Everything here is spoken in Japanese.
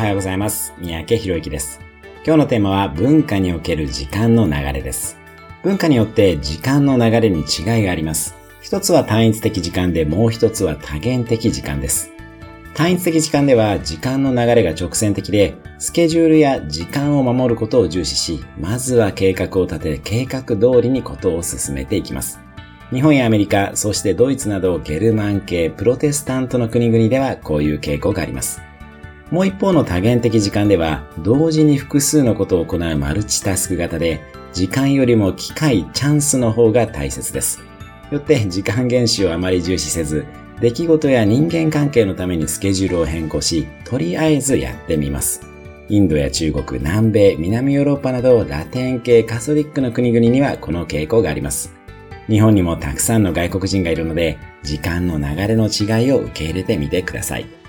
おはようございます。三宅博之です。今日のテーマは文化における時間の流れです。文化によって時間の流れに違いがあります。一つは単一的時間でもう一つは多元的時間です。単一的時間では時間の流れが直線的で、スケジュールや時間を守ることを重視し、まずは計画を立て、計画通りにことを進めていきます。日本やアメリカ、そしてドイツなどゲルマン系、プロテスタントの国々ではこういう傾向があります。もう一方の多元的時間では、同時に複数のことを行うマルチタスク型で、時間よりも機会、チャンスの方が大切です。よって時間厳守をあまり重視せず、出来事や人間関係のためにスケジュールを変更し、とりあえずやってみます。インドや中国、南米、南ヨーロッパなどラテン系カソリックの国々にはこの傾向があります。日本にもたくさんの外国人がいるので、時間の流れの違いを受け入れてみてください。